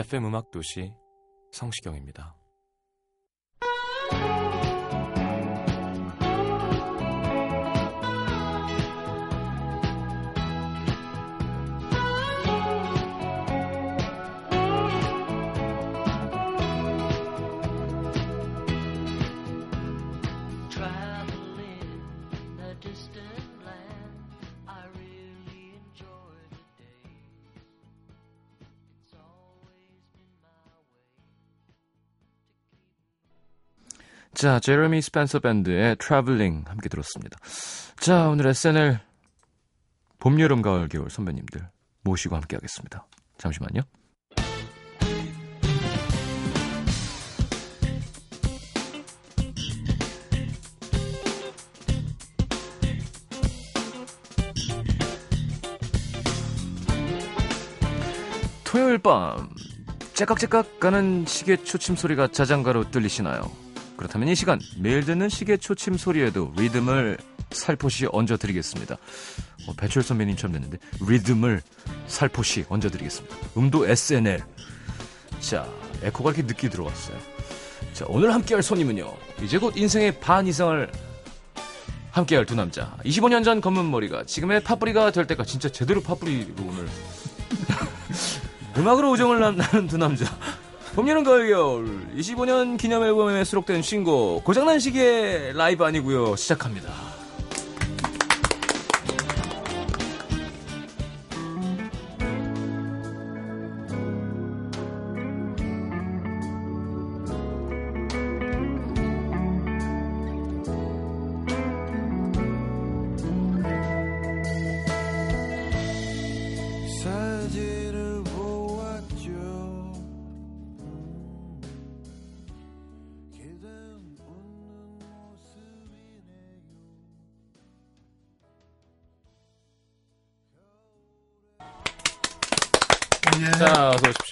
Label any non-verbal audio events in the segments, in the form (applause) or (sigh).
FM 음악 도시 성시경입니다. 자, 제레미 스펜서 밴드의 트래블링 함께 들었습니다. 자, 오늘 SNL 봄, 여름, 가을, 겨울 선배님들 모시고 함께 하겠습니다. 잠시만요. 토요일 밤 째깍째깍 가는 시계 초침 소리가 자장가로 들리시나요? 그렇다면 이 시간 매일 듣는 시계 초침 소리에도 리듬을 살포시 얹어드리겠습니다. 어, 배철 선배님처럼 됐는데 리듬을 살포시 얹어드리겠습니다. 음도 SNL. 자, 에코가 이렇게 늦게 들어왔어요. 자, 오늘 함께할 손님은요. 이제 곧 인생의 반 이상을 함께할 두 남자. 25년 전 검은 머리가 지금의 팥뿌리가 될 때까지 진짜 제대로 팥뿌리로 오늘 (laughs) 음악으로 우정을 나- 나눈 두 남자. 봄, 여름, 가을, 겨울 25년 기념 앨범에 수록된 신곡 고장난 시계 라이브 아니고요. 시작합니다.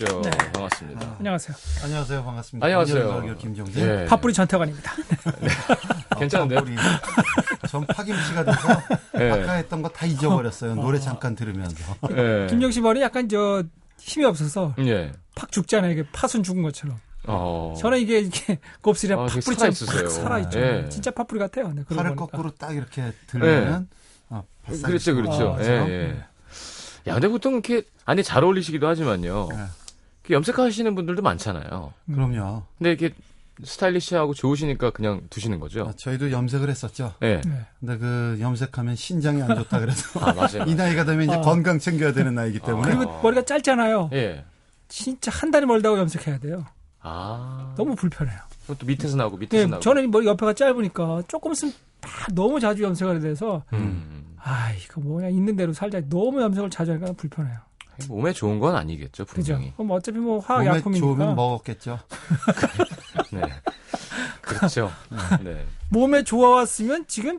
오십시오. 네. 반갑습니다. 안녕하세요. 안녕하세요. 반갑습니다. 안녕하세요. 안녕하세요. 김정재. 예. 팥뿌리 전태관입니다. (laughs) 괜찮은데요? 우리 전 파김치가 돼서 예. 아까 했던 거 다 잊어버렸어요. 노래 잠깐 들으면서. 예. 김정씨 머리 약간 저 힘이 없어서 예. 팍 죽잖아요. 이게 팥은 죽은 것처럼. 어. 저는 이게 이게 곱슬이 아, 살아있으세요. 팍 살아있죠. 예. 진짜 팥뿌리 같아요. 네, 팔을 보니까. 거꾸로 딱 이렇게 들면은 아, 바싹 그렇죠, 그렇죠. 아, 예? 예. 야, 근데 보통 이렇게 안에 잘 어울리시기도 하지만요. 예. 염색하시는 분들도 많잖아요. 그럼요. 근데 이렇게 스타일리시하고 좋으시니까 그냥 두시는 거죠. 아, 저희도 염색을 했었죠. 예. 네. 근데 그 염색하면 신장이 안 좋다 그래서 (laughs) 아, 맞아요. 이 나이가 되면 이제 아. 건강 챙겨야 되는 나이기 때문에 그리고 어. 머리가 짧잖아요. 예. 진짜 한 달이 멀다고 염색해야 돼요. 아. 너무 불편해요. 또 밑에서 나오고 밑에서 네, 나오고. 저는 머리 옆에가 짧으니까 조금 있으면 다 너무 자주 염색을 돼서 음. 아 이거 뭐냐 있는 대로 살자 너무 염색을 자주 하니까 불편해요. 몸에 좋은 건 아니겠죠, 그죠? 분명히. 그럼 어차피 뭐 화학 몸에 약품이니까 좋으면 먹었겠죠. (laughs) 네. 그렇죠. 네. 몸에 좋아왔으면 지금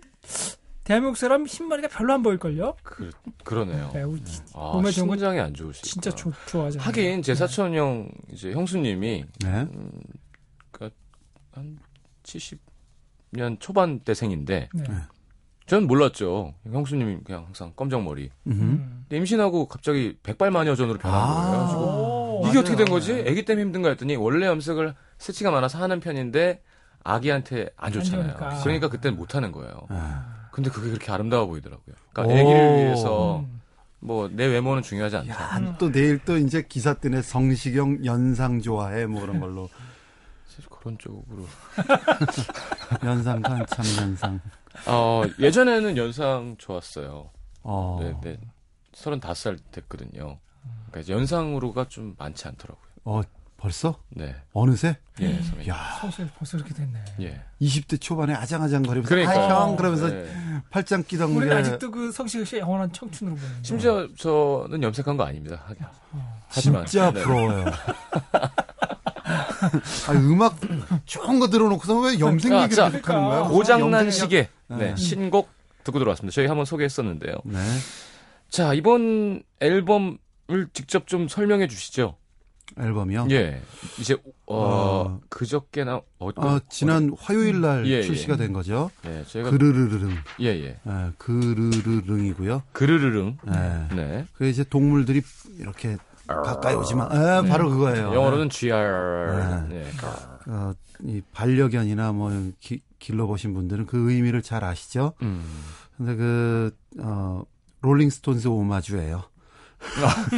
대한민국 사람 흰머리가 별로 안 보일걸요? 그, 그러네요. 네, 우리 아, 몸에 좋은 거 신장이 안 좋으시고. 진짜 좋, 좋아하잖아요. 하긴 제 사촌 형 이제 형수님이 네. 한 70년 초반 때생인데 네. 저는 몰랐죠. 형수님이 그냥 항상 검정 머리. 음. 음. 근데 임신하고 갑자기 백발마녀 전으로 변한 아. 거예요. 오, 이게 어떻게 된 맞아요. 거지? 아기 때문에 힘든가 했더니 원래 염색을 새치가 많아서 하는 편인데 아기한테 안 좋잖아요. 좋으니까. 그러니까 그때는 못 하는 거예요. 아. 근데 그게 그렇게 아름다워 보이더라고요. 그러니까 오. 아기를 위해서 음. 뭐내 외모는 중요하지 않다. 야, 또 내일 또 이제 기사 뜨네 성시경 연상 좋아해 뭐 그런 걸로 사실 그런 쪽으로. 연상과 한참 연상. 어, 예전에는 연상 좋았어요. 어. 네, 네. 35살 됐거든요. 그러니까 이제 연상으로가 좀 많지 않더라고요. 어, 벌써? 네. 어느새? 예, 선배님. 야, 성실 벌써 그렇게 됐네. 예. 20대 초반에 아장아장 거리면서 그러니까. 아, 형 그러면서 네. 팔짱 끼던 우리 게 아직도 그 성실 씨의 영원한 청춘으로 보이는. 심지어 저는 염색한 거 아닙니다. 하지만 진짜 네. 부러워요. 아, 음악 좋은 거 들어놓고서 왜 염색 아, 얘기를 자, 계속 하는 거야? 고장난 염색이야? 시계. 네, 네. 신곡 듣고 들어왔습니다. 저희 한번 소개했었는데요. 네. 자, 이번 앨범을 직접 좀 설명해 주시죠. 앨범이요? 예. 이제 어, 어. 그저께나 어, 어, 지난 화요일 날 예, 출시가 예. 된 거죠. 예, 저희가 그르르르릉. 예, 예. 예, 그르르릉이고요. 그르르릉. 예. 네. 그 이제 동물들이 이렇게 가까이 오지만, 예, 바로 그거예요. 영어로는 GR. 네. 네. 어, 이 반려견이나 뭐 기, 길러보신 분들은 그 의미를 잘 아시죠? 음. 근데 그, 어, 롤링스톤즈 오마주예요.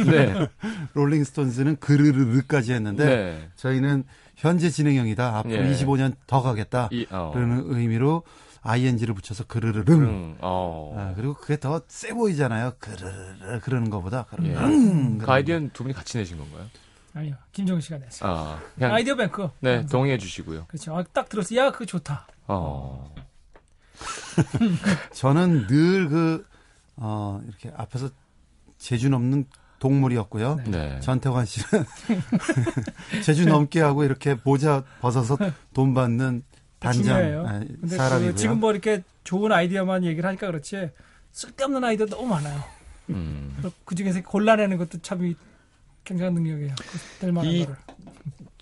네. (laughs) 롤링스톤즈는 그르르르까지 했는데 네. 저희는 현재 진행형이다. 앞으로 예. 25년 더 가겠다. 이 어. 그러는 의미로 ing를 붙여서 그르르릉. 음, 어. 아, 그리고 그게 더 세 보이잖아요. 그르르르 그러는 것보다. 예. 그르르릉. 그 아이디어는 두 분이 같이 내신 건가요? 아니요. 김정은 씨가 냈어요. 아, 그냥 아이디어 뱅크. 네, 동의해 주시고요. 그렇죠. 아, 딱 들었어. 야, 그거 좋다. 어. (laughs) 저는 늘 그, 어, 이렇게 앞에서 재주 넘는 동물이었고요. 네. 전태관 씨는 (laughs) 재주 넘게 하고 이렇게 모자 벗어서 돈 받는 단장. 아, 근데 사람이고요. 그 지금 뭐 이렇게 좋은 아이디어만 얘기를 하니까 그렇지 쓸데없는 아이디어 너무 많아요. 음. 그 중에서 골라내는 것도 참 이- 굉장한 능력이에요. 그될 만한 이- 거를.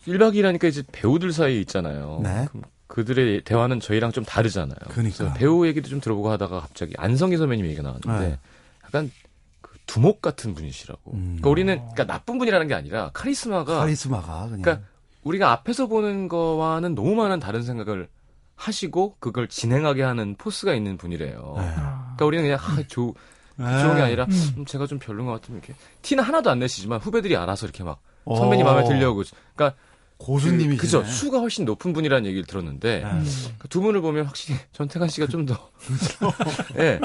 1박 2일 하니까 이제 배우들 사이에 있잖아요. 네. 그들의 대화는 저희랑 좀 다르잖아요. 그러니까. 배우 얘기도 좀 들어보고 하다가 갑자기 안성기 선배님 얘기가 나왔는데 네. 약간 그 두목 같은 분이시라고. 음. 그러니까 우리는 그러니까 나쁜 분이라는 게 아니라 카리스마가 카리스마가 그냥 그러니까 우리가 앞에서 보는 거와는 너무 많은 다른 생각을 하시고 그걸 진행하게 하는 포스가 있는 분이래요. 네. 아. 그러니까 우리는 그냥 아, 조, 네. 그런 게 아니라 음. 음, 제가 좀 별로인 것 같으면 이렇게 티는 하나도 안 내시지만 후배들이 알아서 이렇게 막 어, 선배님 마음에 들려고 그러니까 고수님이시네. 그, 그죠 수가 훨씬 높은 분이라는 얘기를 들었는데 네. 음. 그두 분을 보면 확실히 전태관 씨가 좀 더 (laughs) 예,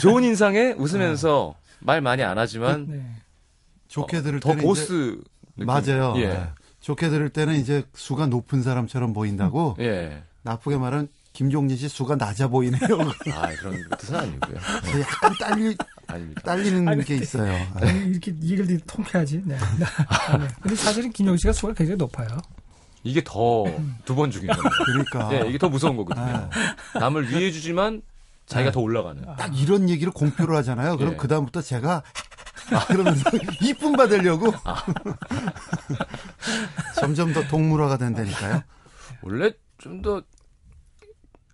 좋은 인상에 웃으면서 말 많이 안 하지만 네. 좋게 들을 더 때는 이제- 보스 느낌. 맞아요. 예. 네. 좋게 들을 때는 이제 수가 높은 사람처럼 보인다고 예. 나쁘게 말하면 김종진 씨 수가 낮아 보이네요. 아 그런 뜻은 아니고요. (laughs) 약간 딸리, 아닙니다. 딸리는 아니, 게 있어요. 아니, 이렇게 얘기를 통쾌하지. 네. 아, (laughs) 네. 근데 사실은 김용희 씨가 수가 굉장히 높아요. 이게 더 두 번 죽이는 거예요. 그러니까 예, 이게 더 무서운 거거든요. 네. 남을 위해 주지만 자기가 네. 더 올라가는. 딱 이런 얘기를 공표를 하잖아요. 그럼 예. 그 다음부터 제가 (laughs) 그러면서 이쁨 받으려고 (laughs) 점점 더 동물화가 된다니까요. 원래 좀 더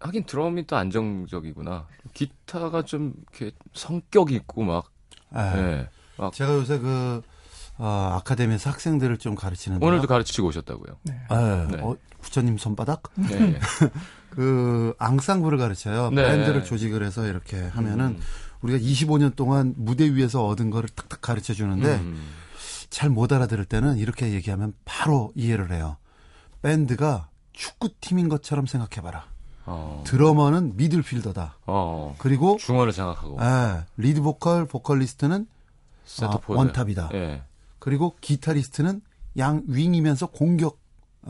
하긴 드럼이 더 안정적이구나. 기타가 좀 이렇게 성격 있고 막. 예. 예. 막 제가 요새 그 어, 아카데미에서 학생들을 좀 가르치는데 오늘도 가르치고 오셨다고요. 네. 예. 네. 어, 부처님 손바닥 네. 예. (laughs) 그 앙상블을 가르쳐요. 네. 밴드를 조직을 해서 이렇게 하면은 음. 우리가 25년 동안 무대 위에서 얻은 거를 탁탁 가르쳐 주는데 음. 잘못 알아들을 때는 이렇게 얘기하면 바로 이해를 해요. 밴드가 축구팀인 것처럼 생각해봐라. 어. 드러머는 미들필더다. 어. 그리고 중원을 장악하고 예, 리드 보컬, 보컬리스트는. 아, 원탑이다. 예. 그리고 기타리스트는 양 윙이면서 공격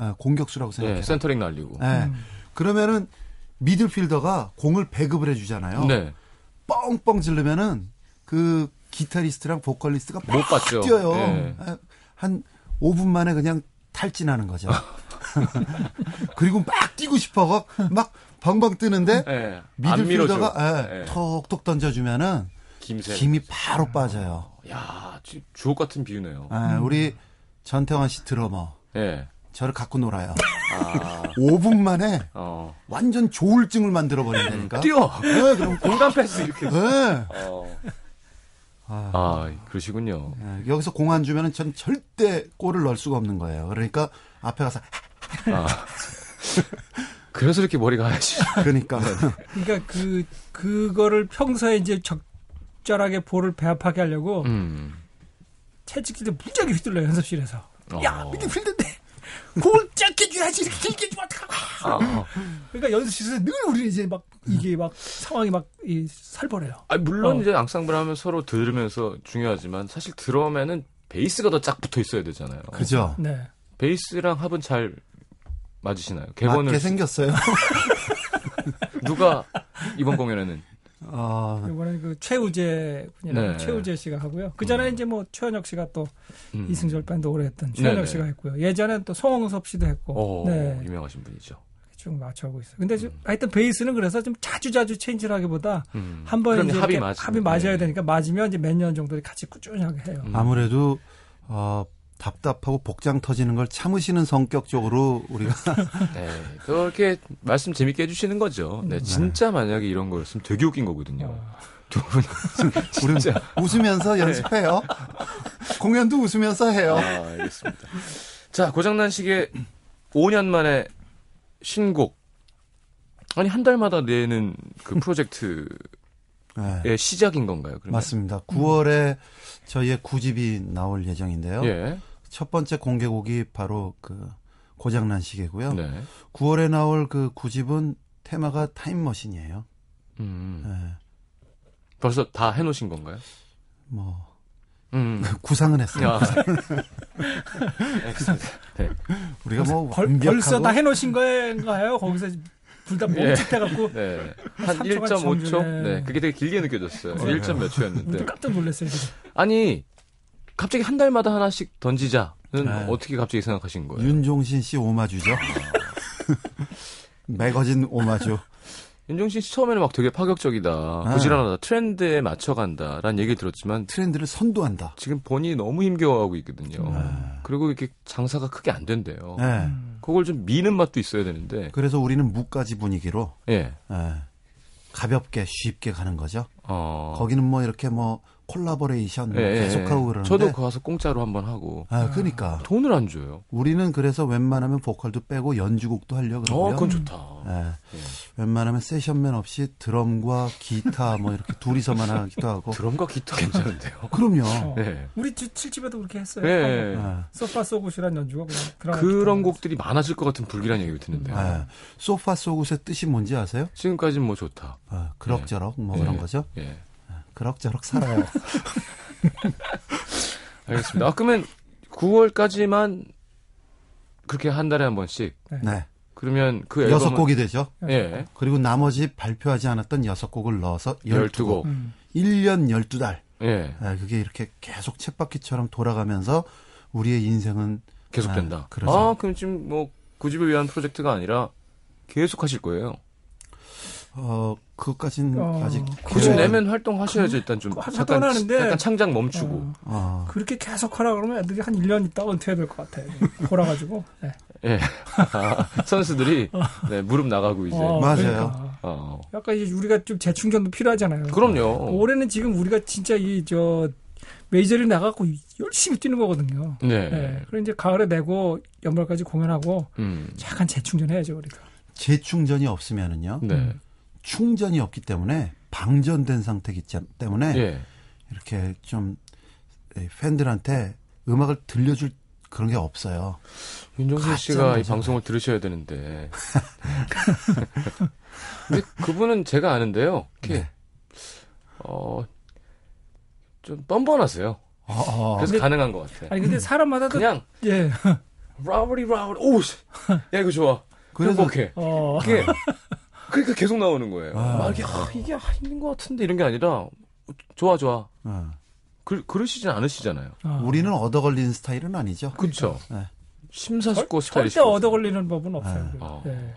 예, 공격수라고 생각해요. 예. 센터링 날리고. 예. 음. 그러면은 미들필더가 공을 배급을 해주잖아요. 네. 뻥뻥 지르면은 그 기타리스트랑 보컬리스트가 못 봤죠. 뛰어요. 예. 예, 한 5분 만에 그냥 탈진하는 거죠. (laughs) (laughs) 그리고 막 뛰고 싶어 막 방방 뜨는데 예. 안 밀어줘. 미들필더가 예, 예. 톡톡 던져주면은 김세. 힘이 바로 빠져요. 야, 주- 주옥 같은 비유네요. 예, 우리 전태환 씨 드러머 예. 저를 갖고 놀아요. 아. (laughs) 5분 만에 어. 완전 조울증을 만들어 버린다니까. 뛰어. 예, 그럼 (laughs) 공간 패스 이렇게. 예. 어. 아, 아, 그러시군요. 예, 여기서 공 안 주면은 전 절대 골을 넣을 수가 없는 거예요. 그러니까 앞에 가서 아. 그래서 이렇게 머리가 하얗지. 그러니까 네. 그러니까 그 그거를 평소에 이제 적절하게 볼을 배합하게 하려고 음. 채찍질때 무지하게 휘둘러요 연습실에서. 야 어. 미드필드인데 공을 짧게 줘야지 이렇게 길게 주면 어떡하고. 아, 그러니까 연습실에서 늘 우리 이제 막 이게 막 상황이 막 이 살벌해요. 아, 물론 어. 이제 앙상블 하면 서로 들으면서 중요하지만 사실 드럼에는 베이스가 더 쫙 붙어 있어야 되잖아요. 그죠? 네. 베이스랑 합은 잘 맞으시나요? 개건을 맞게 생겼어요. (laughs) 누가 이번 공연에는 어, 이번엔 그 최우재 분이라고 네. 최우재 씨가 하고요. 그 전에 이제 뭐 최현혁 씨가 또 음. 이승절 밴드 오래 했던 최현혁 네네. 씨가 했고요. 예전엔 또 송홍섭 씨도 했고. 어, 네. 유명하신 분이죠. 쭉 맞춰하고 있어요. 근데 좀 하여튼 베이스는 그래서 좀 자주 자주 체인지를 하기보다 음. 한 번에 그럼 이제 합이 맞으면, 합이 맞아야 네. 되니까 맞으면 이제 몇 년 정도 같이 꾸준하게 해요. 음. 아무래도 어, 답답하고 복장 터지는 걸 참으시는 성격적으로 우리가 (laughs) 네, 그렇게 말씀 재밌게 해주시는 거죠. 네, 진짜 만약에 이런 거였으면 되게 웃긴 거거든요. 어. 두 분, 우리 진짜. 웃으면서 연습해요. 공연도 웃으면서 해요. 아, 알겠습니다. 자, 고장난 시계 5년 만에 신곡. 아니, 한 달마다 내는 그 프로젝트의 네, 시작인 건가요? 그러면? 맞습니다. 9월에 저희의 9집이 나올 예정인데요. 예. 첫 번째 공개곡이 바로 그 고장난 시계고요. 네. 9월에 나올 그 9집은 테마가 타임머신이에요. 음, 네, 벌써 다 해놓으신 건가요? 뭐 음. (laughs) 구상은 했어요. 야. 알겠습니다. (laughs) 네. 우리가 뭐 벌, 완벽하고 벌써 다 해놓으신 거인가요? 거기서 둘다 예. 멈칫해갖고 네. 한 3초간 1.5초? 정주네. 네. 그게 되게 길게 느껴졌어요. 네. 1점 몇 초였는데. 깜짝 놀랐어요. 아니, 갑자기 한 달마다 하나씩 던지자는 네. 어떻게 갑자기 생각하신 거예요? 윤종신 씨 오마주죠. 매거진 오마주. (laughs) 윤종신 씨 처음에는 막 되게 파격적이다. 네. 부지런하다. 트렌드에 맞춰간다라는 얘기를 들었지만 트렌드를 선도한다. 지금 본인이 너무 힘겨워하고 있거든요. 네. 그리고 이렇게 장사가 크게 안 된대요. 네. 그걸 좀 미는 맛도 있어야 되는데. 그래서 우리는 무까지 분위기로 예. 예, 가볍게 쉽게 가는 거죠. 어. 거기는 뭐 이렇게 뭐 콜라보레이션 예, 예, 계속하고 예. 그러는데 저도 가서 공짜로 한번 하고 아, 그러니까 돈을 안 줘요. 우리는 그래서 웬만하면 보컬도 빼고 연주곡도 하려고 어, 그러고요. 그건 좋다. 예, 예. 웬만하면 세션맨 없이 드럼과 기타 뭐 이렇게 둘이서만 하기도 하고. (laughs) 드럼과 기타 괜찮은데요. 그럼요. 어. 네. 우리 집 칠집에도 그렇게 했어요. 예. 예. 소파 소굿이란 연주가 그냥 그런. 곡들이 많아질 것 같은 불길한 얘기를 듣는데요. 예. 소파 속옷의 뜻이 뭔지 아세요? 지금까지는 뭐 좋다. 아, 그럭저럭 뭐 예. 그런 거죠. 예. 그럭저럭 살아요. (laughs) 알겠습니다. 아, 그러면 9월까지만 그렇게 한 달에 한 번씩. 네. 그러면 그 앨범은 여섯 곡이 되죠. 예. 그리고 나머지 발표하지 않았던 여섯 곡을 넣어서 12곡. 12곡. 음. 1년 12달. 예. 예, 그게 이렇게 계속 쳇바퀴처럼 돌아가면서 우리의 인생은 계속된다. 아, 그러죠. 아, 그럼 지금 뭐 구집을 위한 프로젝트가 아니라 계속 하실 거예요. 어 그것까진 어, 아직 기회가- 내면 활동하셔야죠. 일단 좀 잠깐 하는데. 약간 창작 멈추고. 어, 어, 그렇게 계속 하라 그러면 애들이 한 1년 있다가 은퇴해야 될 것 같아요. 돌아가지고. 네. 예. 아, (laughs) 선수들이 네, 무릎 나가고 이제. 어, 맞아요. 그러니까. 어. 약간 이제 우리가 좀 재충전도 필요하잖아요. 그럼요. 올해는 지금 우리가 진짜 이저 메이저리 나가고 열심히 뛰는 거거든요. 네. 네. 그리고 이제 가을에 내고 연말까지 공연하고 음. 약간 재충전해야죠 우리가. 재충전이 없으면은요 네. 충전이 없기 때문에 방전된 상태이기 때문에 예. 이렇게 좀 에, 팬들한테 음악을 들려줄 그런 게 없어요. 가짜 씨가 이. 방송을 들으셔야 되는데. (laughs) 근데 그분은 제가 아는데요. 이렇게 네. 어, 좀 뻔뻔하세요. 어, 어. 그래서 근데- 가능한 것 같아. 아니 근데 사람마다도 그냥 예. (laughs) 라우리 라우리 오씨, 야 이거 좋아. 그래서 행복해. 어. 그게 (laughs) 그러니까 계속 나오는 거예요. 아. 막 이게 아, 이게 아닌 것 같은데 이런 게 아니라 좋아 좋아. 어. 그 그러시진 않으시잖아요. 어. 우리는 얻어 걸리는 스타일은 아니죠. 그렇죠. 네. 심사숙고 절대 스타일이시고. 얻어 걸리는 법은 없어요. 네. 아. 예.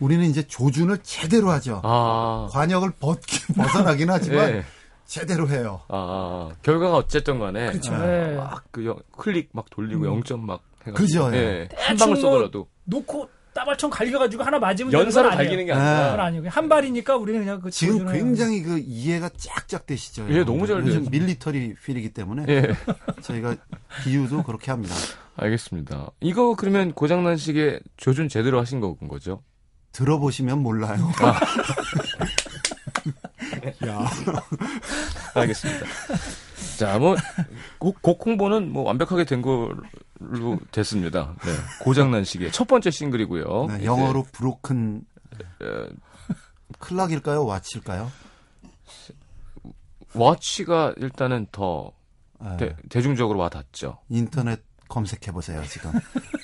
우리는 이제 조준을 제대로 하죠. 아. 관역을 벗긴 벗어나긴 하지만 예. 제대로 해요. 아, 결과가 어쨌든 간에 그렇죠. 아, 예. 막그 영- 클릭 막 돌리고 음. 0점 막 해가지고 그죠, 예. 예. 한 방울 뭐 쏘더라도 놓고 따발총 갈겨가지고 하나 맞으면 연사로 달기는 게 아. 아니라 그건 아니고 한 발이니까 우리는 그냥 그 지금 굉장히 그 이해가 쫙쫙 되시죠. 예, 너무 잘 돼요. 밀리터리 필이기 때문에 예. 저희가 비유도 그렇게 합니다. 알겠습니다. 이거 그러면 고장난 시계 조준 제대로 하신 거 거죠? 들어보시면 몰라요. (laughs) 야. 알겠습니다. 자, 뭐, 곡, 곡 홍보는 뭐 완벽하게 된 걸로 싱글로 됐습니다. 네. 고장난 시계 첫 번째 싱글이고요. 네, 영어로 브로큰 어, 클락일까요? 와치일까요? 워치가 일단은 더 예, 대, 대중적으로 와닿죠. 인터넷 검색해 보세요 지금.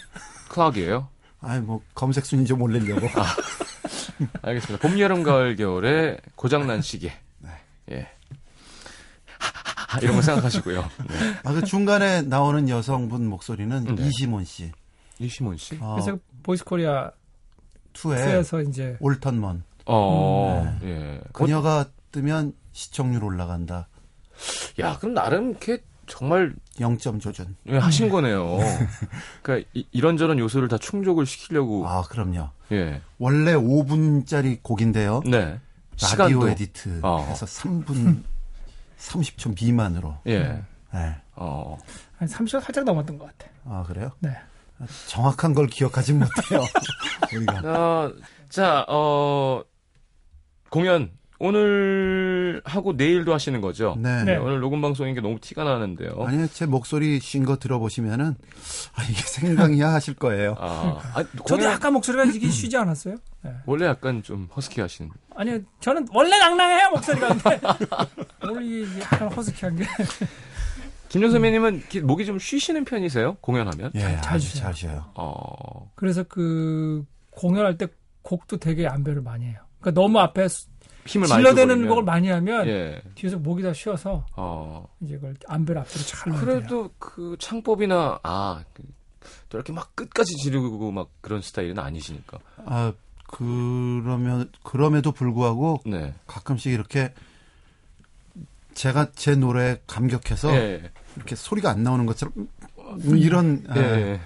(laughs) 클락이에요. 아이 뭐 검색 순위 좀 올리려고. 알겠습니다. 봄, 여름, 가을, 겨울에 고장난 시계. 네. 예. 이런 거 생각하시고요. 네. 아, 그 중간에 나오는 여성분 목소리는 네. 이시몬 씨. 이시몬 씨? 어, 그래서 보이스 코리아 투에 2에서 이제 all turn woman. 어, 예. 네. 그녀가 뜨면 시청률 올라간다. 야, 그럼 나름 이렇게 정말 0점 조준. 예, 하신 거네요. (laughs) 그러니까 이, 이런저런 요소를 다 충족을 시키려고. 아, 그럼요. 예. 원래 5분짜리 곡인데요. 네. 라디오 시간도. edit 어. 해서 3분 30초 미만으로. 예. 네. 어. 한 30초 살짝 넘었던 것 같아. 아, 그래요? 네. 정확한 걸 기억하지 못해요. (laughs) 우리가. 어, 자, 어, 공연 오늘 하고 내일도 하시는 거죠? 네. 네. 오늘 녹음 방송인 게 너무 티가 나는데요. 아니, 제 목소리 쉰거 들어보시면은, 아, 이게 생방이야 하실 거예요. 아, 아, 저도 공연 약간 목소리가 이게 쉬지 않았어요? 네. 원래 약간 좀 허스키 하신. 아니요, 저는 원래 낭낭해요 목소리가. 근데 (laughs) 오늘 이게 약간 허스키한 게. 김정 선배님은 목이 좀 쉬시는 편이세요? 공연하면? 예, 잘 아주 주세요. 잘 쉬어요. 어, 그래서 그 공연할 때 곡도 되게 안배를 많이 해요. 그러니까 너무 앞에 수- 힘을 많이 질러대는. 곡을 많이 하면 예. 뒤에서 목이 다 쉬어서 어. 이제 그걸 안배를 앞뒤로 잘. 그래도 그 창법이나 아, 그, 또 이렇게 막 끝까지 지르고 막 그런 스타일은 아니시니까. 아, 그러면, 그럼에도 불구하고 네. 가끔씩 이렇게 제가 제 노래에 감격해서 예. 이렇게 소리가 안 나오는 것처럼 음, 이런 예. 아, 예.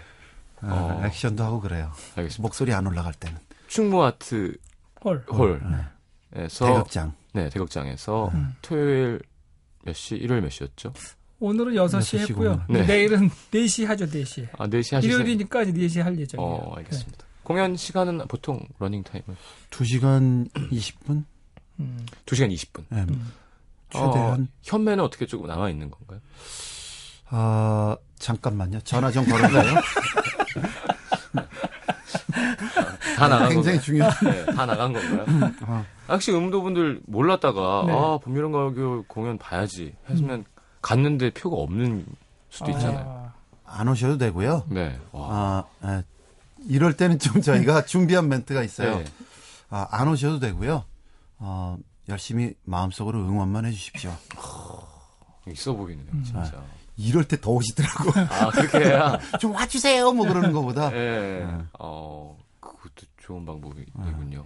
아, 어. 액션도 하고 그래요. 알겠습니다. 목소리 안 올라갈 때는. 충무 아트 헐. 홀 에서 대극장. 네, 대극장에서 음. 토요일 몇 시? 일요일 몇 시였죠? 오늘은 6시 여섯 시 했고요. 네. 내일은 (laughs) 4시 하죠, 4시. 아, 4시 하시죠? 일요일이니까 이제 4시 할 예정이에요. 어, 알겠습니다. 공연 시간은 보통 러닝 타임은 2시간 20분? 네. 음. 2시간 20분. 네. 음. 최대한. 어, 현매는 어떻게 조금 남아 있는 건가요? 아, 잠깐만요. 전화 좀 걸어봐요. (laughs) 다 나간 굉장히 건가요? 중요한. 네, 다 나간 건가요? 어. 혹시 음도분들 몰랐다가 네. 아 봄여름 가을 공연 봐야지 했으면 갔는데 표가 없는 수도 있잖아요. 아, 안 오셔도 되고요. 네. 와. 아, 에, 이럴 때는 좀 저희가 준비한 멘트가 있어요. 네. 아, 안 오셔도 되고요. 어, 열심히 마음속으로 응원만 해주십시오. 있어 보이네요, 음. 진짜. 이럴 때 더 오시더라고. 아 그렇게 해야. (laughs) 좀 와주세요. 뭐 그러는 것보다. 예. 네. 어 그것도 좋은 방법이군요.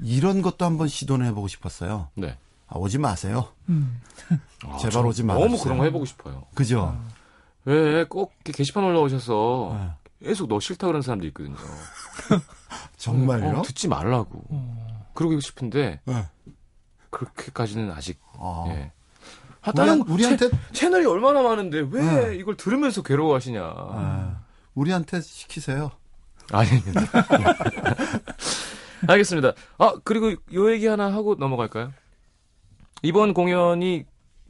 이런 것도 한번 시도는 해보고 싶었어요. 네. 아, 오지 마세요. 음. 아, 제발 저 오지 너무 말아주세요. 그런 거 해보고 싶어요. 그죠? 왜꼭 게시판 올라오셔서 네. 계속 너 싫다 그러는 사람도 있거든요. (laughs) 정말요? 어, 듣지 말라고. 어. 그러고 싶은데 네. 그렇게까지는 아직. 아. 예. 아, 다른 우리, 우리한테 채, 너이 얼마나 많은데 왜 네. 이걸 들으면서 괴로워하시냐. 아, 우리한테 시키세요. 아닙니다. (laughs) 알겠습니다. 아, 그리고 요 얘기 하나 하고 넘어갈까요? 이번 공연이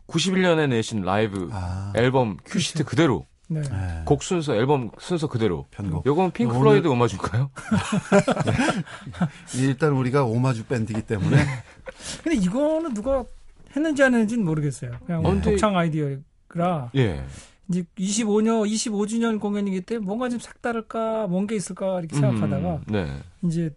91년에 내신 라이브 아, 앨범 큐시트 그대로 네. 네. 곡 순서, 앨범 순서 그대로. 편곡. 요건 핑크 오늘- 플로이드 오마주일까요? (laughs) 일단 우리가 오마주 밴드이기 때문에 근데 이거는 누가 했는지 안 했는지는 모르겠어요. 그냥 어, 근데- 독창 아이디어라 예. 이제 25년, 25주년 공연이기 때문에 뭔가 좀 색다를까, 뭔 게 있을까 이렇게 생각하다가 음, 네. 이제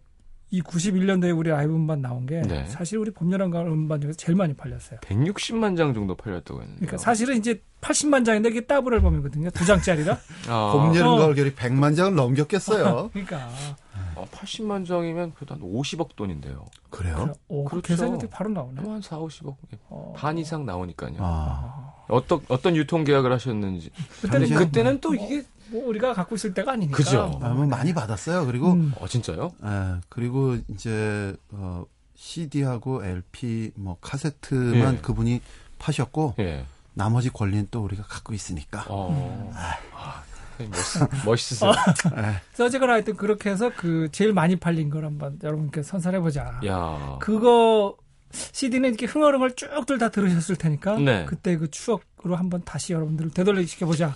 이 91년도에 우리 라이브 음반 나온 게 네. 사실 우리 봄여름 가을 음반 중에서 제일 많이 팔렸어요. 160만 장 정도 팔렸다고 했는데. 그러니까 사실은 이제 80만 장인데 이게 더블 앨범이거든요. 두 장짜리라. (laughs) 아, 봄, 여름, 어. 가을, 겨울이 100만 장을 넘겼겠어요. (laughs) 그러니까 어, 80만 장이면 그래도 한 50억 돈인데요. 그래요? 오, 그 그렇죠. 계산이 어떻게 바로 나오네. 또한 4, 50억. 어. 반 이상 나오니까요. 아, 어떤, 어떤 유통계약을 하셨는지. 그때는 그때는 또 이게. 뭐 우리가 갖고 있을 때가 아니니까. 그죠. 아, 뭐 많이 받았어요. 그리고 음. 어, 진짜요? 예, 그리고 이제 어, CD하고 LP 뭐 카세트만 예. 그분이 파셨고 예. 나머지 권리는 또 우리가 갖고 있으니까. 어. 아, (laughs) 멋있, 멋있으세요. 예. 그래서 어쨌거나 하여튼 그렇게 해서 그 제일 많이 팔린 걸 한번 여러분께 선사해보자. 야. 그거 CD는 이렇게 흥얼흥얼 쭉들 다 들으셨을 테니까 네. 그때 그 추억 음악으로 한번 다시 여러분들을 되돌리시켜보자.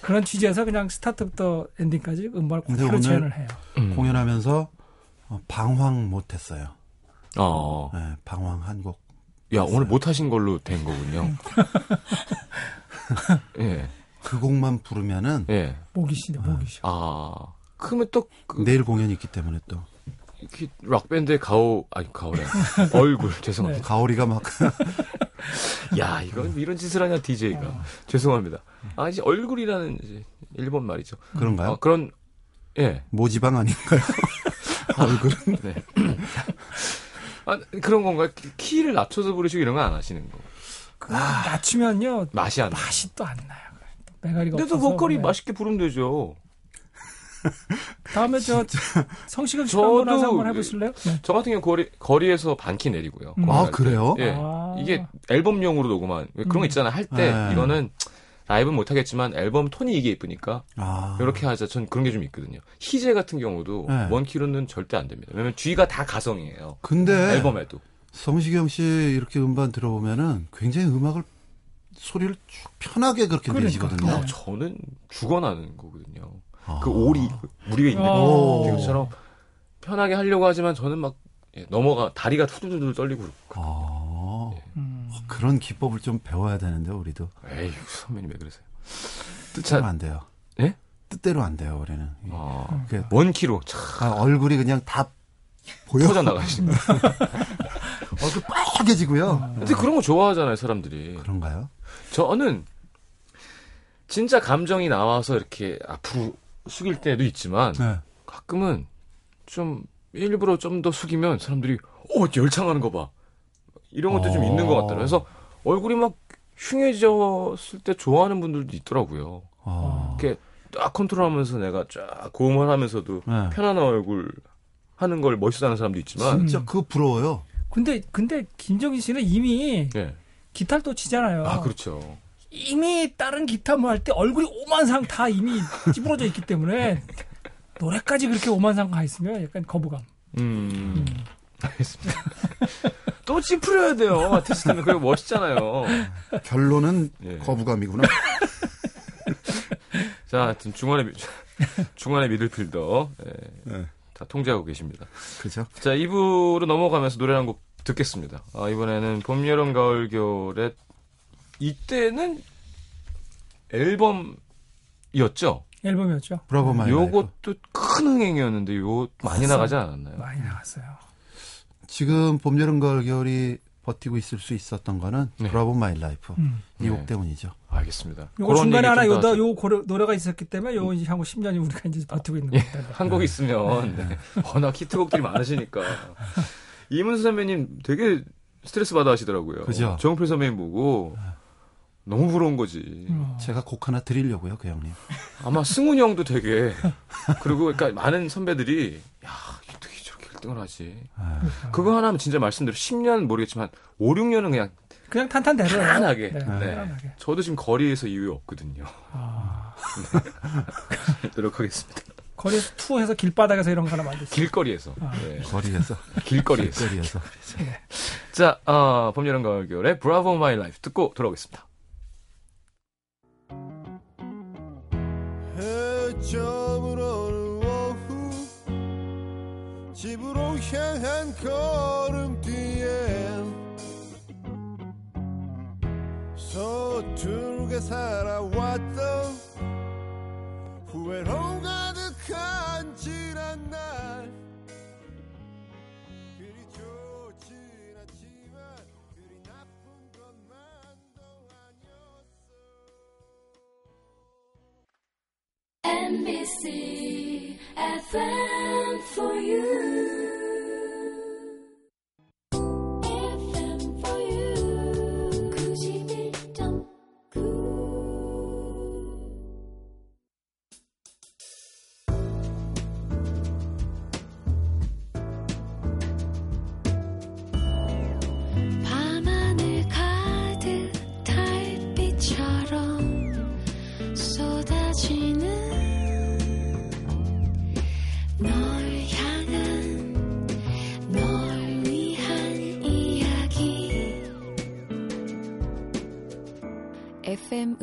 그런 취지에서 그냥 스타트부터 엔딩까지 음악을 근데 그대로 오늘- 재현을 해요. 음. 공연하면서 어, 방황 못했어요. 어. 네, 방황 한 곡. 야, 오늘 못 하신 걸로 된 거군요. (laughs) 예. 그 곡만 부르면은 예. 목이 쉬네, 목이 쉬어. 아. 그러면 또 그, 내일 공연이 있기 때문에 또그 락밴드의 가오 아니 가오래 얼굴 (laughs) 죄송합니다. 가오리가 막 (laughs) 야 이건 이런 짓을 하냐 DJ가 죄송합니다. 아 이제 얼굴이라는 이제 일본 말이죠. 그런가요? 어, 그런 예 모지방 아닌가요? (laughs) 얼굴은 네. 아 그런 건가요? 키- 키를 낮춰서 부르시고 이런 거 안 하시는 거그 낮추면요 맛이 안 나. 맛이 또 안 나요. 또 메가리가 근데도 없어서 보컬이 네. 맛있게 부르면 되죠. (laughs) 다음에 저 성시경 씨 한번 해서 한번 해보실래요? 네. 저 같은 경우 거리 거리에서 반키 내리고요. 음. 아, 그래요? 때. 예. 아. 이게 앨범용으로 녹음한 왜 그런 거 음. 있잖아요. 할때 네. 이거는 라이브는 못 하겠지만 앨범 톤이 이게 예쁘니까 아, 이렇게 하자. 전 그런 게 좀 있거든요. 희재 같은 경우도 네. 원키로는 절대 안 됩니다. 왜냐면 뒤가 다 가성이에요. 근데 앨범에도. 성시경 씨 이렇게 음반 들어보면은 굉장히 음악을 소리를 쭉 편하게 그렇게 그러니까. 내시거든요. 어, 저는 죽어나는 거거든요. 아. 그 오리 우리가 있는 어. 것처럼 편하게 하려고 하지만 저는 막 예, 넘어가 다리가 투두두두 떨리고 아, 음. 그런 기법을 좀 배워야 되는데 우리도 에이 선배님 왜 그러세요? 뜻대로 자, 안 돼요. 예? 뜻대로 안 돼요 우리는. 아, 그 원키로 참 아, 얼굴이 그냥 다 보여. 터져 나가시는 거. 얼굴 빨개지고요. 근데 그런 거 좋아하잖아요 사람들이. 그런가요? 저는 진짜 감정이 나와서 이렇게 앞으로 숙일 때도 있지만 네. 가끔은 좀 일부러 좀 더 숙이면 사람들이 어 열창하는 거 봐. 이런 것도 좀 어. 있는 것 같더라고요. 그래서 얼굴이 막 흉해졌을 때 좋아하는 분들도 있더라고요. 어. 이렇게 딱 컨트롤하면서 내가 쫙 고음을 하면서도 네. 편안한 얼굴 하는 걸 멋있어하는 사람도 있지만 진짜 그거 부러워요. 근데 근데 김정희 씨는 이미 예. 기타를 또 치잖아요. 아 그렇죠. 이미 다른 기타 뭐 할 때 얼굴이 오만상 다 이미 찌부러져 있기 때문에 노래까지 그렇게 오만상 가 있으면 약간 거부감. 음. 알겠습니다. (laughs) 또 찌푸려야 돼요. 아티스트는 그게 멋있잖아요. 결론은 예. 거부감이구나. (laughs) 자, 하여튼 중간에 미- 중간에 미들필더 예, 네. 다 통제하고 계십니다. 그죠? 자, 2부로 넘어가면서 노래 한 곡 듣겠습니다. 아, 이번에는 봄, 여름, 가을, 겨울에 이때는 앨범이었죠. 앨범이었죠. Bravo My. 요것도 큰 흥행이었는데 요 많이. 나가지 않았나요? 많이 나왔어요. 지금 봄, 여름, 가을, 겨울이 버티고 있을 수 있었던 거는 네. Bravo My Life. 음. 이곡 네. 때문이죠. 알겠습니다. 요거 중간에 하나 좀 요다 나왔어요. 요 고려- 노래가 있었기 때문에 요 이제 향후 10년이 우리가 이제 버티고 있는 예, 겁니다. 한곡 있으면 네. 워낙 히트곡들이 많으시니까 (laughs) 이문수 선배님 되게 스트레스 받아 하시더라고요. 그죠? 정필 선배님 보고 너무 부러운 거지. 어. 제가 곡 하나 드리려고요, 그 형님. 아마 승훈이 형도 되게 그리고 그러니까 많은 선배들이 야 1등을 하지. 아, 그거 하나면 진짜 말씀대로 10년 모르겠지만 5, 6년은 그냥 그냥 탄탄대로요. 편안하게. 네, 네. 편안하게. 저도 지금 거리에서 이유 없거든요. 아, (laughs) 노력하겠습니다. 거리에서 two 해서 길바닥에서 이런 거 하나 만들었어요. 길거리에서. 아. 네. 거리에서. (laughs) 길거리에서. 거리에서. 자, 어, 봄, 여름, 가을, 겨울의 Bravo My Life 듣고 돌아오겠습니다. 집으로 향한 걸음뒤에 서툴게 살아왔던 후회로 가득한 지난 날. 그리 좋진 않지만 그리 나쁜 것만도 아니었어. NBC FM for you.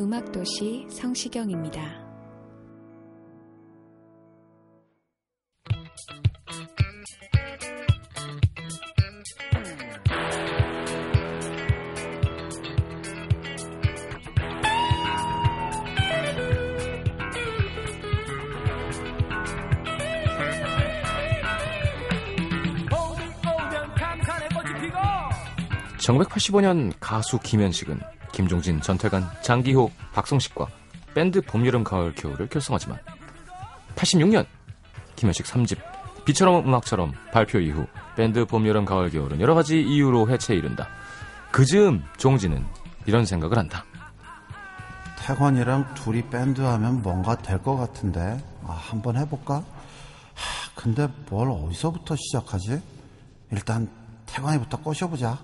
음악도시 성시경입니다. 오면 감산의 꽃이 피고 1985년 가수 김현식은 김종진, 전태관, 장기호, 박성식과 밴드 봄, 여름, 가을, 겨울을 결성하지만 86년 김현식 3집 비처럼 음악처럼 발표 이후 밴드 봄, 여름, 가을, 겨울은 여러 가지 이유로 해체에 이른다. 그 즈음 종진은 이런 생각을 한다. 태관이랑 둘이 밴드 하면 뭔가 될 것 같은데 아, 한번 해볼까? 하, 근데 뭘 어디서부터 시작하지? 일단 태관이부터 꼬셔보자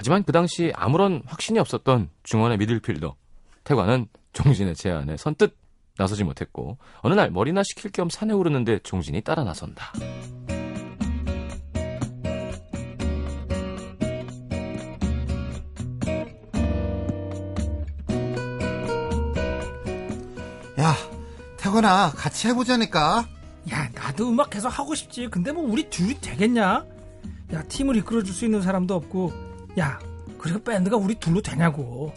하지만 그 당시 아무런 확신이 없었던 중원의 미들필더 태관은 종진의 제안에 선뜻 나서지 못했고 어느 날 머리나 식힐 겸 산에 오르는데 종진이 따라 나선다. 야 태관아 같이 해보자니까. 야 나도 음악 계속 하고 싶지. 근데 뭐 우리 둘이 되겠냐? 야 팀을 이끌어줄 수 있는 사람도 없고 야 그리고 밴드가 우리 둘로 되냐고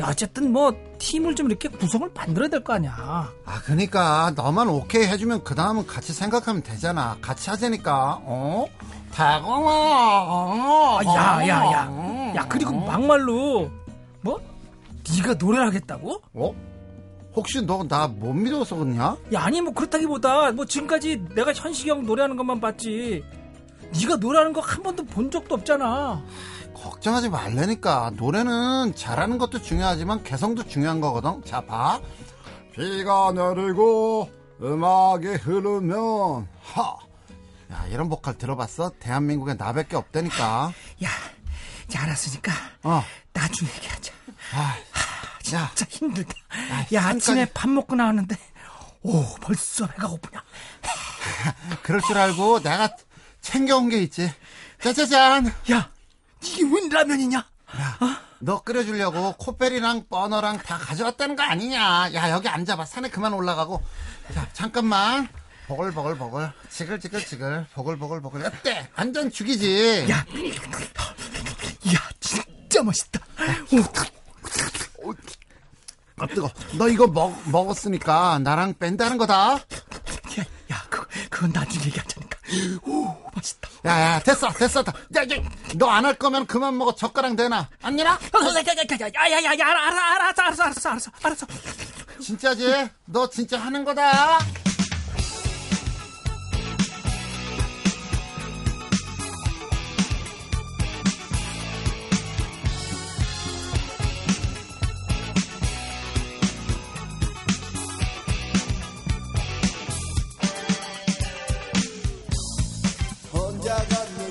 야 어쨌든 뭐 팀을 좀 이렇게 구성을 만들어야 될 거 아니야 아 그니까 너만 오케이 해주면 그 다음은 같이 생각하면 되잖아 같이 하자니까 어? 태관아 어, 아, 야, 야, 야. 어, 야 그리고 어. 막말로 뭐 네가 노래를 하겠다고? 어? 혹시 너 나 못 믿어서 그러냐? 야 아니 뭐 그렇다기보다 뭐 지금까지 내가 현식형 노래하는 것만 봤지 네가 노래하는 거 한 번도 본 적도 없잖아 걱정하지 말라니까. 노래는 잘하는 것도 중요하지만 개성도 중요한 거거든. 자 봐. 비가 내리고 음악이 흐르면 하. 야 이런 보컬 들어봤어? 대한민국에 나밖에 없다니까. 야 이제 알았으니까 어. 나중에 얘기하자. 아, 야, 진짜 힘들다. 아, 야 산까지- 아침에 밥 먹고 나왔는데 오 벌써 배가 고프냐. (laughs) 그럴 줄 알고 내가 챙겨온 게 있지. 짜자잔 야 이게 웬 라면이냐? 너 끓여주려고 코펠이랑 버너랑 다 가져왔다는 거 아니냐? 야 여기 앉아봐. 산에 그만 올라가고. 자 잠깐만. 버글버글 버글. 지글지글 지글. 버글버글 버글. 어때? 완전 죽이지. 야, 야 진짜 멋있다. 오, 아 뜨거. 너 이거 먹, 먹었으니까 나랑 하는 거다 야, 야 그, 그건 나중에 얘기하자니까. 오 맛있다. 야 야 됐어 됐어. 야너 안 할 거면 그만 먹어. 젓가락 내놔. 아니라 야야 야 야 알아 알아 알았어 알았어 알았어 알았어 알았어. 진짜지? 너 진짜 하는 거다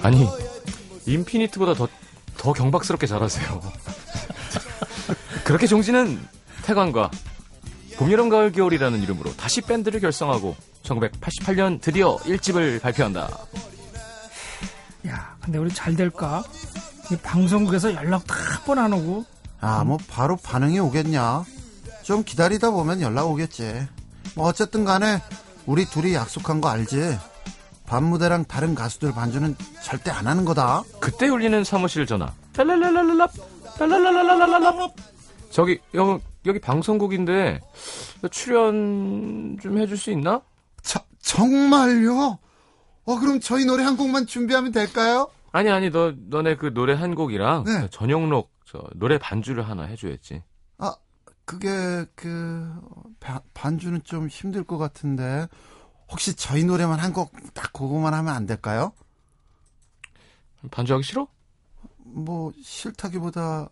아니 인피니트보다 더, 더 경박스럽게 잘하세요. (laughs) 그렇게 종진은 태관과 봄, 여름, 가을, 겨울이라는 이름으로 다시 밴드를 결성하고 1988년 드디어 1집을 발표한다. 야 근데 우리 잘 될까 이 방송국에서 연락도 한번안 오고 아, 뭐 바로 반응이 오겠냐? 좀 기다리다 보면 연락 오겠지. 뭐 어쨌든 간에 우리 둘이 약속한 거 알지? 밤 무대랑 다른 가수들 반주는 절대 안 하는 거다. 그때 울리는 사무실 전화. 랄랄랄랄랄랍. 저기, 여, 여기 방송국인데 출연 좀 해줄 수 있나? 저, 정말요? 어, 그럼 저희 노래 한 곡만 준비하면 될까요? 아니 아니 너 너네 그 노래 한 곡이랑 네. 전용록 저 노래 반주를 하나 해줘야지. 아, 그게 그 바- 반주는 좀 힘들 것 같은데 혹시 저희 노래만 한 곡 딱 그거만 하면 안 될까요? 반주하기 싫어? 뭐 싫다기보다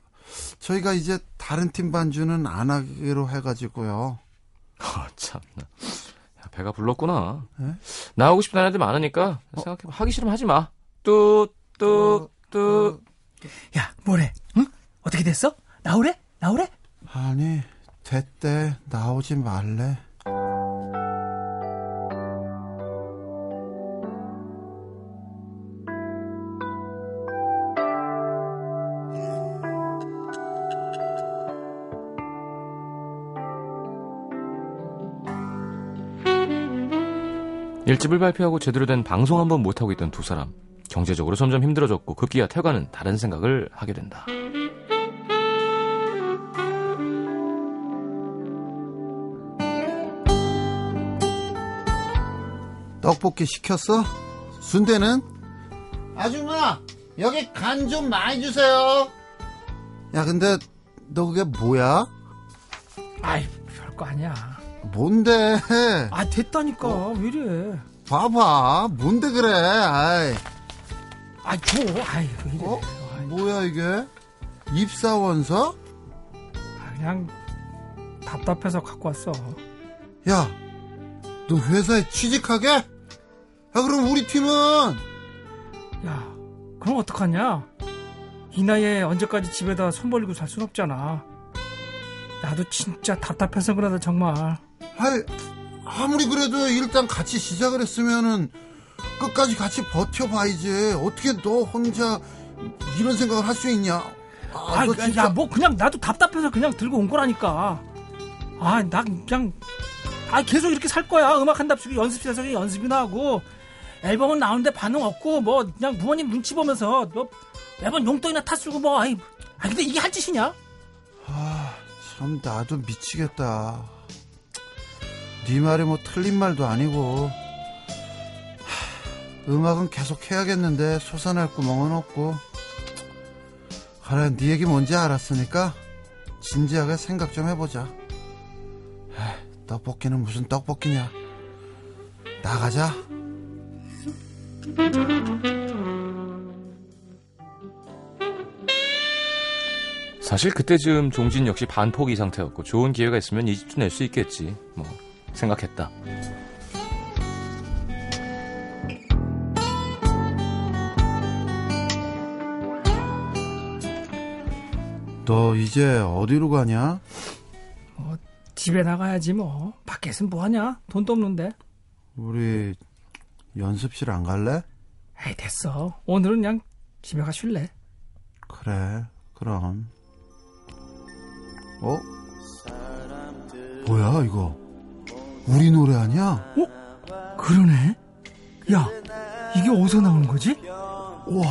저희가 이제 다른 팀 반주는 안 하기로 해가지고요. (laughs) 아 참나. 야, 배가 불렀구나. 네? 나오고 싶다는 애들 많으니까 생각해 하기 싫으면 하지 마. 뚜뚜뚜 야 뭐래 응 어떻게 됐어 나오래 나오래 아니 됐대 나오지 말래. 일집을 발표하고 제대로 된 방송 한 번 못하고 있던 두 사람. 경제적으로 점점 힘들어졌고 급기야 태관은 다른 생각을 하게 된다. 떡볶이 시켰어? 순대는? 아줌마 여기 간 좀 많이 주세요 야 근데 너 그게 뭐야? 아이 별거 아니야. 뭔데 아 됐다니까 왜 이래? 봐봐 뭔데 그래 아이 아 줘. 아이 왜 이래? 어? 아이, 뭐야 이게 입사원서? 아, 그냥 답답해서 갖고 왔어. 야 너 회사에 취직하게? 야 그럼 우리 팀은 야 그럼 어떡하냐? 이 나이에 언제까지 집에다 손 벌리고 살 순 없잖아. 나도 진짜 답답해서 그러다 정말. 아이 아무리 그래도 일단 같이 시작을 했으면은 끝까지 같이 버텨봐야지 어떻게 너 혼자 이런 생각을 할 수 있냐 아, 아, 너 야, 진짜 뭐 그냥 나도 답답해서 그냥 들고 온 거라니까. 아, 나 그냥 아 계속 이렇게 살 거야. 음악 한답시고 연습실에서 연습이나 하고 앨범은 나오는데 반응 없고 뭐 그냥 부모님 눈치 보면서 뭐 매번 용돈이나 타 쓰고 뭐 아이, 아 근데 이게 할 짓이냐? 아, 참 나도 미치겠다. 네 말이 뭐 틀린 말도 아니고 하, 음악은 계속 해야겠는데 솟아날 구멍은 없고 그래 네 얘기 뭔지 알았으니까 진지하게 생각 좀 해보자. 에이, 떡볶이는 무슨 떡볶이냐? 나가자. 사실 그때쯤 종진 역시 반포기 상태였고 좋은 기회가 있으면 이 집도 낼 수 있겠지. 뭐 생각했다. 너 이제 어디로 가냐? 집에 나가야지 뭐. 밖에서 뭐 하냐? 돈도 없는데. 우리 연습실 안 갈래? 에이 됐어. 오늘은 그냥 집에 가 쉴래. 그래, 그럼. 어? 뭐야, 이거? 우리 노래 아니야? 그러네. 야, 이게 어디서 나온 거지? 와,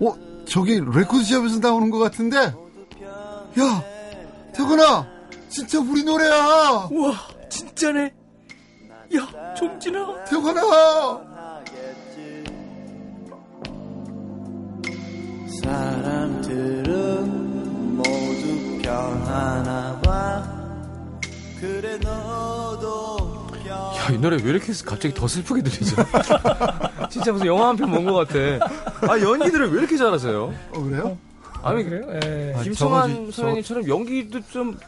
어, 저기 레코드샵에서 나오는 것 같은데? 야, 태근아, 진짜 우리 노래야! 우와, 진짜네. 야, 종진아. 태근아! 이 노래 왜 이렇게 갑자기 더 슬프게 들리죠? (laughs) 진짜 무슨 영화 한 편 본 것 같아. 아, 연기들을 왜 이렇게 잘하세요? 어, 그래요? 아니, 그래요? 예. 아, 김성환 선생님처럼 (laughs) 연기도 좀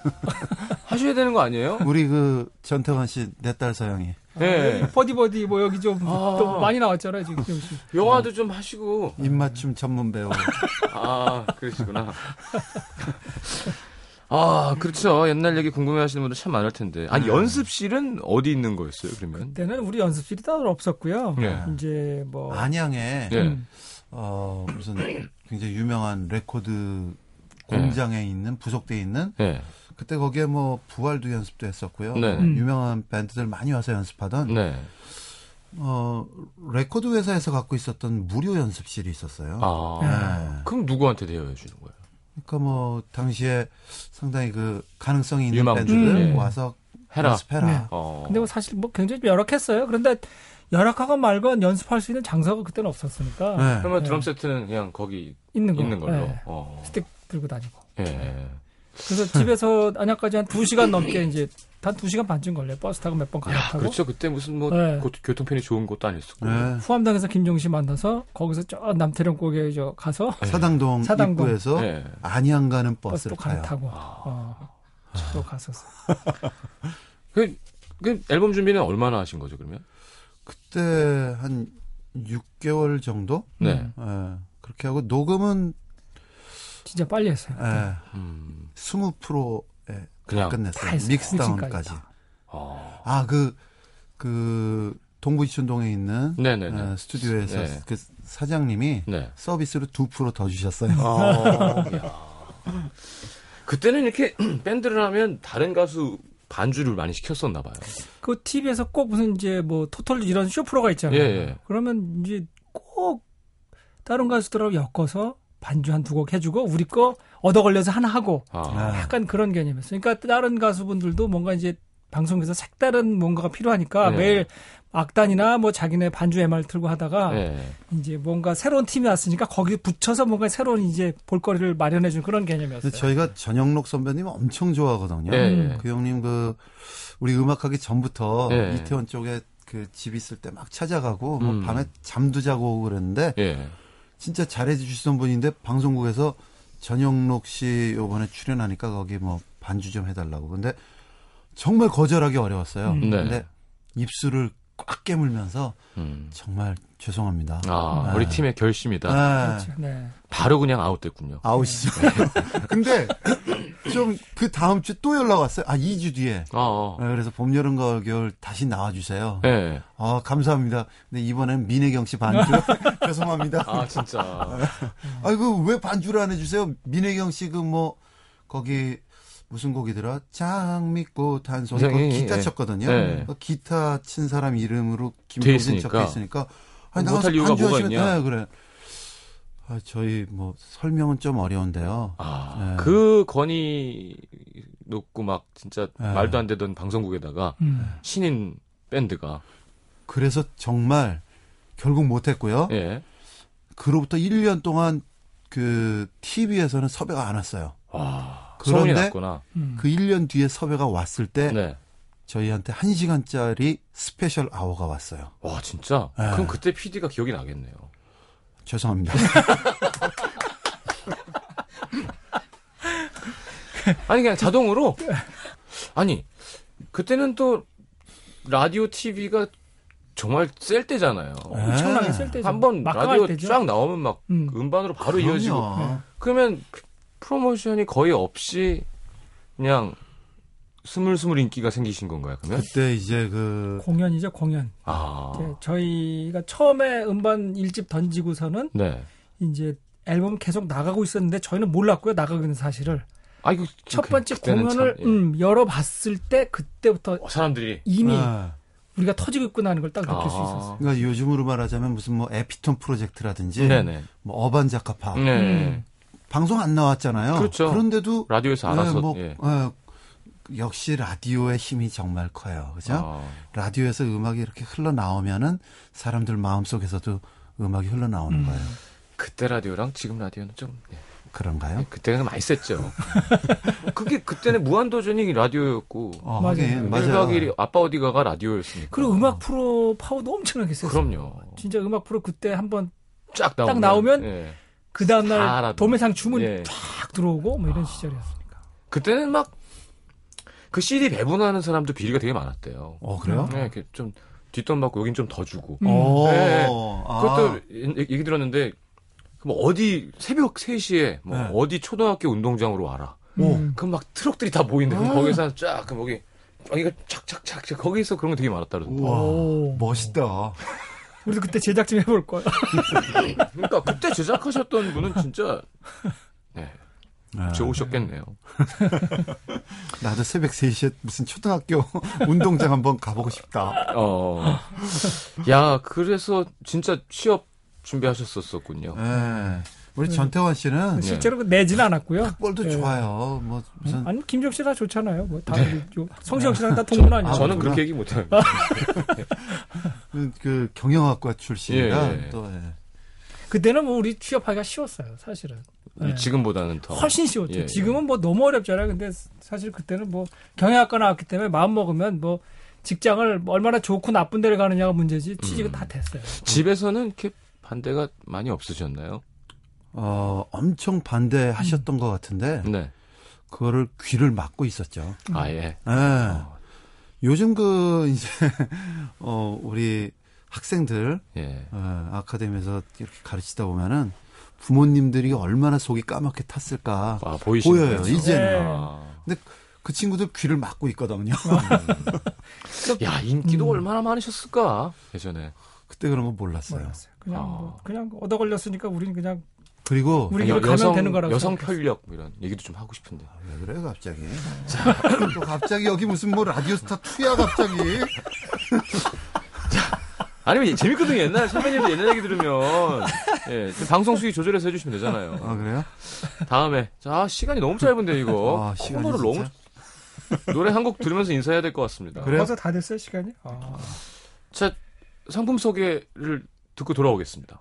하셔야 되는 거 아니에요? 우리 그 전태관 씨, 내 딸 서영이. 예. 버디 버디 뭐 여기 좀 아. 또 많이 나왔잖아요 지금. 영화도 좀 하시고. 입맞춤 전문 배우. 아, 그러시구나. (laughs) 아, 그렇죠. 옛날 얘기 궁금해 하시는 분들 참 많을 텐데. 아니, 연습실은 어디 있는 거였어요, 그러면? 그때는 우리 연습실이 따로 없었고요. 네. 이제 뭐 안양에, 네. 음, 어, 무슨 굉장히 유명한 레코드 공장에 있는, 부속돼 있는, 네. 그때 거기에 뭐 부활도 연습도 했었고요. 네. 음. 유명한 밴드들 많이 와서 연습하던, 네. 어, 레코드 회사에서 갖고 있었던 무료 연습실이 있었어요. 아. 네. 그럼 누구한테 대여해 주는 거예요? 그러니까 뭐 당시에 상당히 그 가능성이 있는 밴드들 음. 와서 해라. 연습해라. 네. 어. 근데 뭐 사실 뭐 굉장히 열악했어요. 그런데 열악하건 말건 연습할 수 있는 장소가 그때는 없었으니까 네. 그러면 네. 드럼 세트는 그냥 거기 있는 거. 있는 걸로. 네. 어. 스틱 들고 다니고. 예. 그래서 집에서 (laughs) 안양까지 한 2시간 넘게 이제 한 2시간 반쯤 걸려요. 버스 타고 몇번 야, 갈아타고. 그렇죠. 그때 무슨 뭐 네. 고- 교통편이 좋은 곳도 아니었고. 네. 후암동에서 김종진 씨 만나서 거기서 저 남태령 고개 저 가서 사당동, 사당동. 입구에서 네. 안양 가는 버스 버스를. 갈아타고 어, 또 갔었어. (laughs) 그, 그 앨범 준비는 얼마나 하신 거죠, 그러면? 그때 한 6개월 정도? 네. 음. 예, 그렇게 하고 녹음은 진짜 빨리 했어요. 예, 음. 20%에 그냥. 다 끝냈어요. 했어요. 믹스다운까지. 어. 아, 그, 그, 동부이촌동에 있는. 예, 스튜디오에서 네. 그 사장님이 네. 서비스로 2%더 주셨어요. (laughs) 어, 야. 그때는 이렇게 (clears throat) 밴드를 하면 다른 가수 반주를 많이 시켰었나 봐요. 그 TV에서 꼭 무슨 이제 뭐 토털 이런 쇼 프로가 있잖아요. 예, 예. 그러면 이제 꼭 다른 가수들하고 엮어서 반주 한 두 곡 해주고 우리 거 얻어 걸려서 하나 하고 아. 약간 그런 개념이었어요. 그러니까 다른 가수분들도 뭔가 이제 방송에서 색다른 뭔가가 필요하니까 네. 매일 악단이나 뭐 자기네 반주 MR 틀고 하다가 예. 이제 뭔가 새로운 팀이 왔으니까 거기 붙여서 뭔가 새로운 이제 볼거리를 마련해 준 그런 개념이었어요. 저희가 전영록 선배님 엄청 좋아하거든요. 예, 예. 그 형님 그 우리 음악하기 전부터 예. 이태원 쪽에 그 집 있을 때 막 찾아가고 음. 뭐 밤에 잠도 자고 오고 그랬는데 예. 진짜 잘해 주시던 분인데 방송국에서 전영록 씨 요번에 출연하니까 거기 뭐 반주 좀 해달라고. 근데 정말 거절하기 어려웠어요. 음. 네. 근데 입술을 꽉 깨물면서 음. 정말 죄송합니다. 아, 네. 우리 팀의 결심이다. 네. 그렇죠. 네. 바로 그냥 아웃됐군요. 아웃이죠. (laughs) 근데 좀 그 다음 주 또 연락 왔어요. 아, 2주 뒤에. 아, 어. 네, 그래서 봄, 여름, 가을, 겨울 다시 나와주세요. 예. 아, 감사합니다. 근데 이번엔 민혜경 씨 반주. (laughs) 죄송합니다. 아, 진짜. (laughs) 아이고, 왜 반주를 안 해주세요? 민혜경 씨 그 뭐, 거기, 무슨 곡이더라? 장미꽃 한 송이. 거기 예, 기타 예. 쳤거든요. 네. 그 기타 친 사람 이름으로 돼 김동진. 적혀 있으니까. 못할 이유가 뭐가 반주하시면- 있냐? 네, 그래. 아, 저희 뭐, 설명은 좀 어려운데요. 아, 네. 그 건의 놓고 막 진짜 네. 말도 안 되던 방송국에다가 음. 신인 밴드가 그래서 정말 결국 못 했고요. 예. 그로부터 1년 동안 그 TV에서는 섭외가 안 왔어요. 와, 그런데 났구나. 음. 그 1년 뒤에 섭외가 왔을 때 네. 저희한테 1시간짜리 special hour가 왔어요. 와, 진짜? 네. 그럼 그때 PD가 기억이 나겠네요. 죄송합니다. (laughs) 아니, 그냥 자동으로. 아니, 그때는 또 라디오 TV가 정말 셀 때잖아요. 엄청나게 쓸 때죠. 한번 막강할 라디오 때죠. 쫙 나오면 막 음. 음반으로 바로 이어지고. 그럼요. 그러면 그 프로모션이 거의 없이 그냥 스물스물 인기가 생기신 건가요, 그러면? 그때 이제 그 공연이죠, 공연. 아. 이제 저희가 처음에 음반 일집 던지고서는 네. 이제 앨범 계속 나가고 있었는데 저희는 몰랐고요, 나가고 있는 사실을. 아, 이거 첫 그- 번째 공연을 참, 예. 음, 열어봤을 때 그때부터 어, 사람들이 이미 아, 우리가 터지고 있구나 하는 걸 딱 느낄 수 아. 있었어요. 그러니까 요즘으로 말하자면 무슨 뭐 에피톤 프로젝트라든지 네네. 뭐 어반 자카파 네. 음. 방송 안 나왔잖아요. 그렇죠. 그런데도 라디오에서 알아서 네, 뭐, 예. 어, 역시 라디오의 힘이 정말 커요. 그죠? 아. 라디오에서 음악이 이렇게 흘러나오면은 사람들 마음속에서도 음악이 흘러나오는 음. 거예요. 그때 라디오랑 지금 라디오는 좀 예. 그런가요? 그때는 많이 셌죠. (laughs) 그게 그때는 무한도전이 라디오였고 어, 맞아요. 맞아요. 일박일이 아빠 어디가가 라디오였으니까. 그리고 음악 프로 파워도 엄청나게 셌어요. 그럼요. 진짜 음악 프로 그때 한번 쫙 딱 나오면, 나오면 예. 그 다음날. 도매상 주문 예. 쫙 들어오고 뭐 이런 시절이었으니까. 그때는 막 그 CD 배분하는 사람도 비리가 되게 많았대요. 어, 그래요? 네, 이렇게 좀 뒷돈 받고 여긴 좀 더 주고. 음. 오, 네. 아. 그것도 얘- 얘기 들었는데 뭐 어디 새벽 3시에 뭐 네. 어디 초등학교 운동장으로 와라. 오. 음. 그럼 막 트럭들이 다 모이는데 아. 그럼 거기서 쫙 그럼 거기 여기가 착착착착 거기서 그런 거 되게 많았다 그러던데. 멋있다. 우리도 그때 제작 좀 해볼 거야. (laughs) 그러니까 그때 제작하셨던 분은 진짜 네, 네. 좋으셨겠네요. (laughs) 나도 새벽 3시에 무슨 초등학교 (laughs) 운동장 한번 가보고 싶다. 어. 야, 그래서 진짜 취업 준비하셨었군요. 네. 우리 전태원 씨는 실제로 내지는 않았고요. 볼도 네. 좋아요. 뭐 무슨 아니 김정 씨랑 좋잖아요. 뭐다 성시경 씨랑 다 동문 아니에요? 저는 그렇게 얘기 못해요. 그, 그 경영학과 출신이라 예, 예. 또 예. 그때는 뭐 우리 취업하기가 쉬웠어요. 사실은. 네. 지금보다는 더. 훨씬 쉬웠죠. 예, 예. 지금은 뭐 너무 어렵잖아요. 근데 사실 그때는 뭐 경영학과 나왔기 때문에 마음 먹으면 뭐 직장을 얼마나 좋고 나쁜 데를 가느냐가 문제지 취직은 음. 다 됐어요. 집에서는 이렇게 반대가 많이 없으셨나요? 어, 엄청 반대하셨던 것 같은데 네. 그거를 귀를 막고 있었죠. 아 예. 예. 요즘 그 이제 (laughs) 어 우리 학생들 예. 어, 아카데미에서 이렇게 가르치다 보면은 부모님들이 얼마나 속이 까맣게 탔을까 아, 보여요. 거죠? 이제는. 네. 아. 그 친구들 귀를 막고 있거든요. (laughs) 야, 인기도 음. 얼마나 많으셨을까? 예전에. 그때 그런 거 몰랐어요. 몰랐어요. 그냥 아. 뭐 그냥 얻어 걸렸으니까 우리는 그냥 그리고 우리 이거 가면 되는 거라고 여성. 편력 뭐 이런 얘기도 좀 하고 싶은데. 왜 그래 갑자기? 또 갑자기 여기 무슨 뭐 라디오스타 투야 갑자기? (laughs) 아니면 재밌거든요. 옛날 선배님들 옛날 얘기 들으면 예, 좀 방송 수위 조절해서 해주시면 되잖아요. 아 그래요? 다음에 자 시간이 너무 짧은데 이거 아, 시간이 코너를 너무 진짜? 노래 한 곡 들으면서 인사해야 될 것 같습니다. 그래요? 벌써 다 됐어요 시간이? 아. 자 상품 소개를 듣고 돌아오겠습니다.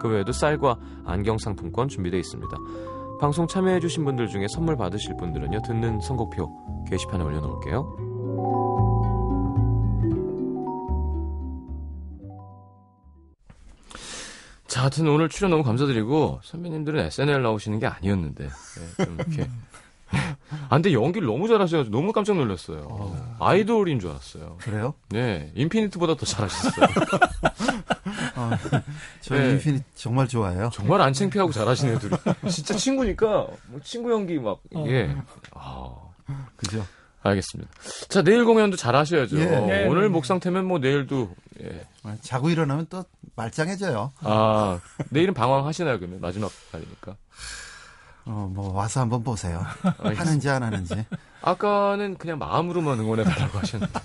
그 외에도 쌀과 안경 상품권 준비되어 있습니다. 방송 참여해주신 분들 중에 선물 받으실 분들은요, 듣는 선곡표 게시판에 올려놓을게요. 자, 하여튼 오늘 출연 너무 감사드리고, 선배님들은 SNL 나오시는 게 아니었는데, 네, 좀 이렇게. 아, 근데 연기를 너무 잘하셔가지고 너무 깜짝 놀랐어요. 아이돌인 줄 알았어요. 그래요? 네, 인피니트보다 더 잘하셨어요. (laughs) 저 네. 인피니트 정말 좋아해요. 정말 안 창피하고 잘하시네요, 둘이. 진짜 친구니까, 뭐 친구 연기 막, 이게. 아, 그죠? 알겠습니다. 자, 내일 공연도 잘 하셔야죠. 예. 네, 오늘 네. 목 상태면 뭐 내일도, 예. 자고 일어나면 또 말짱해져요. 아, 내일은 방황하시나요, 그러면? 마지막 날이니까. 어, 뭐 와서 한번 보세요. 하는지 안 하는지. 아까는 그냥 마음으로만 응원해 달라고 하셨는데.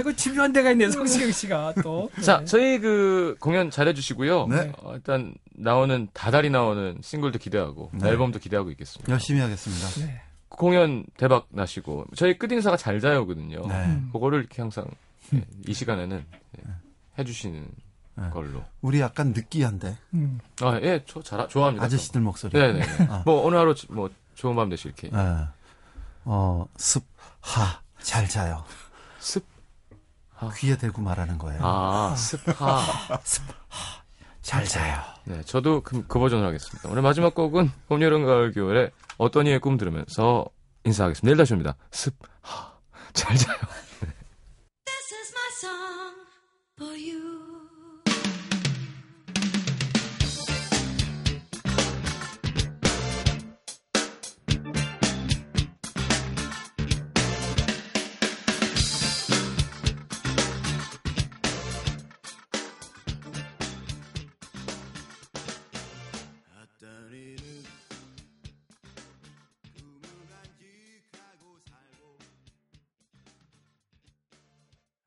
아이고 집요한 데가 있네 성시경 씨가 또. (laughs) 자, 저희 그 공연 잘해주시고요. 네. 어, 일단 나오는, 다달이 나오는 싱글도 기대하고, 네. 앨범도 기대하고 있겠습니다. 열심히 하겠습니다. 네. 공연 대박 나시고, 저희 끝 인사가 잘 자요거든요. 네. 그거를 이렇게 항상 예, 이 시간에는 예, 해주시는 네. 걸로. 우리 약간 느끼한데 음. 아, 예, 저 잘, 좋아합니다. 아저씨들 목소리. 네네. 아. 뭐, 오늘 하루, 뭐, 좋은 밤 되실 이렇게. 네. 어, 습, 하, 잘 자요. 습, 귀에 대고 말하는 거예요. 아, 습하. 잘 자요. 네, 저도 그, 그 버전을 하겠습니다. 오늘 마지막 곡은 봄, 여름, 가을, 겨울에 어떤 이의 꿈 들으면서 인사하겠습니다. 내일 다시 옵니다. 습, 하. 잘 자요. This is my song for you.